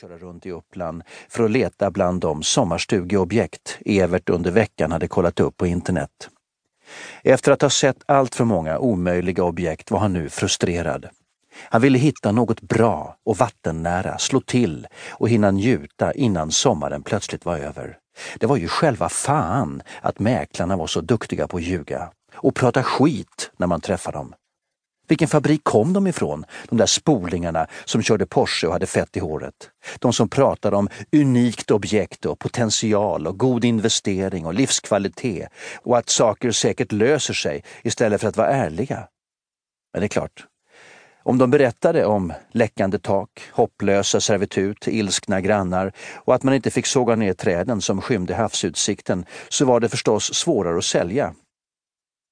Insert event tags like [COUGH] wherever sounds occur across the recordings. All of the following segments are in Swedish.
köra runt i Uppland för att leta bland de sommarstugeobjekt Evert under veckan hade kollat upp på internet. Efter att ha sett allt för många omöjliga objekt var han nu frustrerad. Han ville hitta något bra och vattennära, slå till och hinna njuta innan sommaren plötsligt var över. Det var ju själva fan att mäklarna var så duktiga på att ljuga och prata skit när man träffade dem. Vilken fabrik kom de ifrån, de där spolingarna som körde Porsche och hade fett i håret? De som pratade om unikt objekt och potential och god investering och livskvalitet och att saker säkert löser sig istället för att vara ärliga. Men det är klart, om de berättade om läckande tak, hopplösa servitut, ilskna grannar och att man inte fick såga ner träden som skymde havsutsikten så var det förstås svårare att sälja.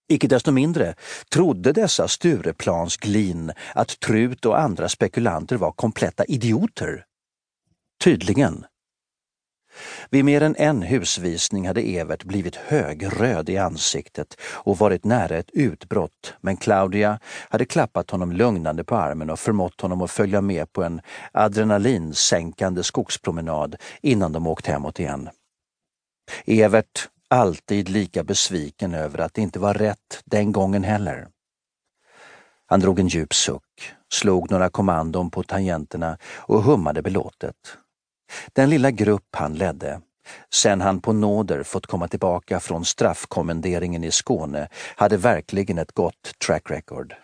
Icke desto mindre trodde dessa Stureplansglin att Trut och andra spekulanter var kompletta idioter. Tydligen. Vid mer än en husvisning hade Evert blivit högröd i ansiktet och varit nära ett utbrott, men Claudia hade klappat honom lugnande på armen och förmått honom att följa med på en adrenalinsänkande skogspromenad innan de åkt hemåt igen. Evert, alltid lika besviken över att det inte var rätt den gången heller. Han drog en djup suck, slog några kommandon på tangenterna och hummade belåtet. Den lilla grupp han ledde, sen han på nåder fått komma tillbaka från straffkommenderingen i Skåne, hade verkligen ett gott track record.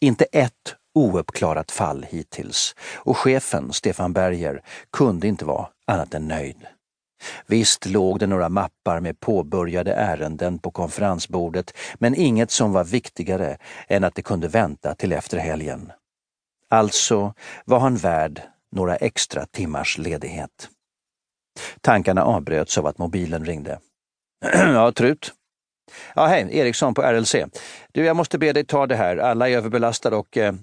Inte ett ouppklarat fall hittills och chefen, Stefan Berger, kunde inte vara annat än nöjd. Visst låg det några mappar med påbörjade ärenden på konferensbordet, men inget som var viktigare än att det kunde vänta till efter helgen. Alltså var han värd några extra timmars ledighet. Tankarna avbröts av att mobilen ringde. [CLEARS THROAT] ja, Trut. Ja, hej, Eriksson på RLC. Du, jag måste be dig ta det här. Alla är överbelastade och... Eh...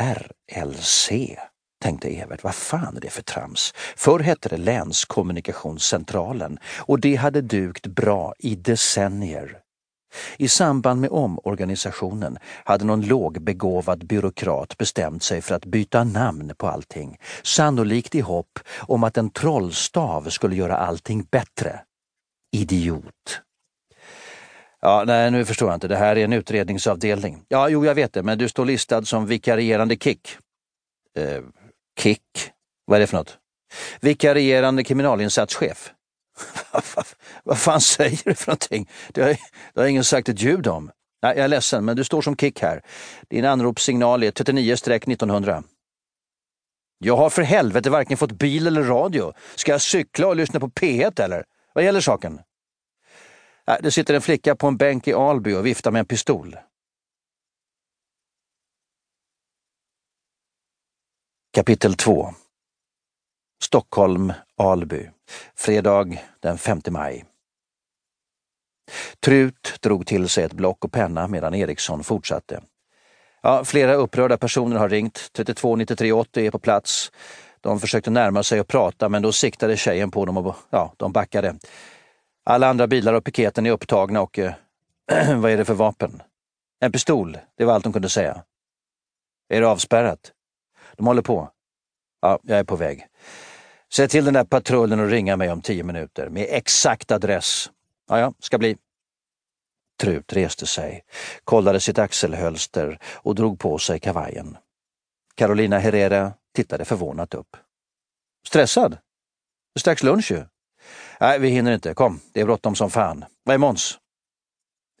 RLC? Tänkte Evert. Vad fan är det för trams? Förr hette det Länskommunikationscentralen och det hade dugt bra i decennier. I samband med omorganisationen hade någon lågbegåvad byråkrat bestämt sig för att byta namn på allting, sannolikt i hopp om att en trollstav skulle göra allting bättre. Idiot. Ja, nej, nu förstår jag inte. Det här är en utredningsavdelning. Ja, jo, jag vet det, men du står listad som vikarierande kick. Eh, kick? Vad är det för något? Vikarierande kriminalinsatschef. [LAUGHS] Vad fan säger du för någonting? Det har, det har ingen sagt ett ljud om. Nej, jag är ledsen, men du står som kick här. Din anropssignal är 39-1900. Jag har för helvete varken fått bil eller radio. Ska jag cykla och lyssna på P1 eller? Vad gäller saken? Det sitter en flicka på en bänk i Alby och viftar med en pistol. Kapitel 2 Stockholm, Alby, fredag den 5 maj. Trut drog till sig ett block och penna medan Eriksson fortsatte. Ja, flera upprörda personer har ringt. 32 93 80 är på plats. De försökte närma sig och prata men då siktade tjejen på dem och ja, de backade. Alla andra bilar och piketen är upptagna och eh, [CLEARS THROAT] vad är det för vapen? En pistol, det var allt de kunde säga. Är det avspärrat? De håller på. Ja, jag är på väg. Säg till den där patrullen att ringa mig om tio minuter med exakt adress. Ja, ja, ska bli. Trut reste sig, kollade sitt axelhölster och drog på sig kavajen. Carolina Herrera tittade förvånat upp. Stressad? Det är strax lunch ju. Nej, vi hinner inte. Kom, det är bråttom som fan. Vad är Måns?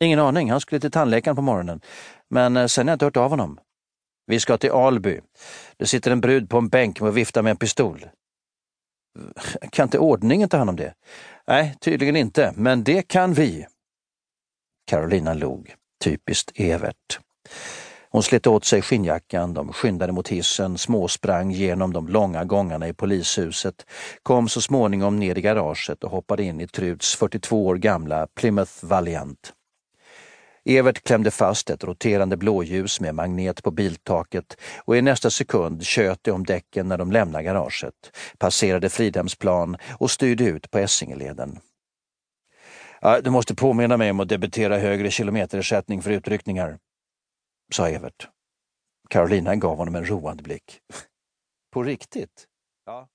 Ingen aning. Han skulle till tandläkaren på morgonen. Men eh, sen har jag inte hört av honom. Vi ska till Alby. Det sitter en brud på en bänk och viftar med en pistol. Kan inte ordningen ta hand om det? Nej, tydligen inte, men det kan vi. Carolina log. Typiskt Evert. Hon slet åt sig skinnjackan, de skyndade mot hissen, småsprang genom de långa gångarna i polishuset, kom så småningom ner i garaget och hoppade in i Truts 42 år gamla Plymouth Valiant. Evert klämde fast ett roterande blåljus med magnet på biltaket och i nästa sekund tjöt det om däcken när de lämnade garaget, passerade Fridhemsplan och styrde ut på Essingeleden. Ja, du måste påminna mig om att debitera högre kilometerersättning för utryckningar, sa Evert. Carolina gav honom en roande blick. [LAUGHS] På riktigt? Ja.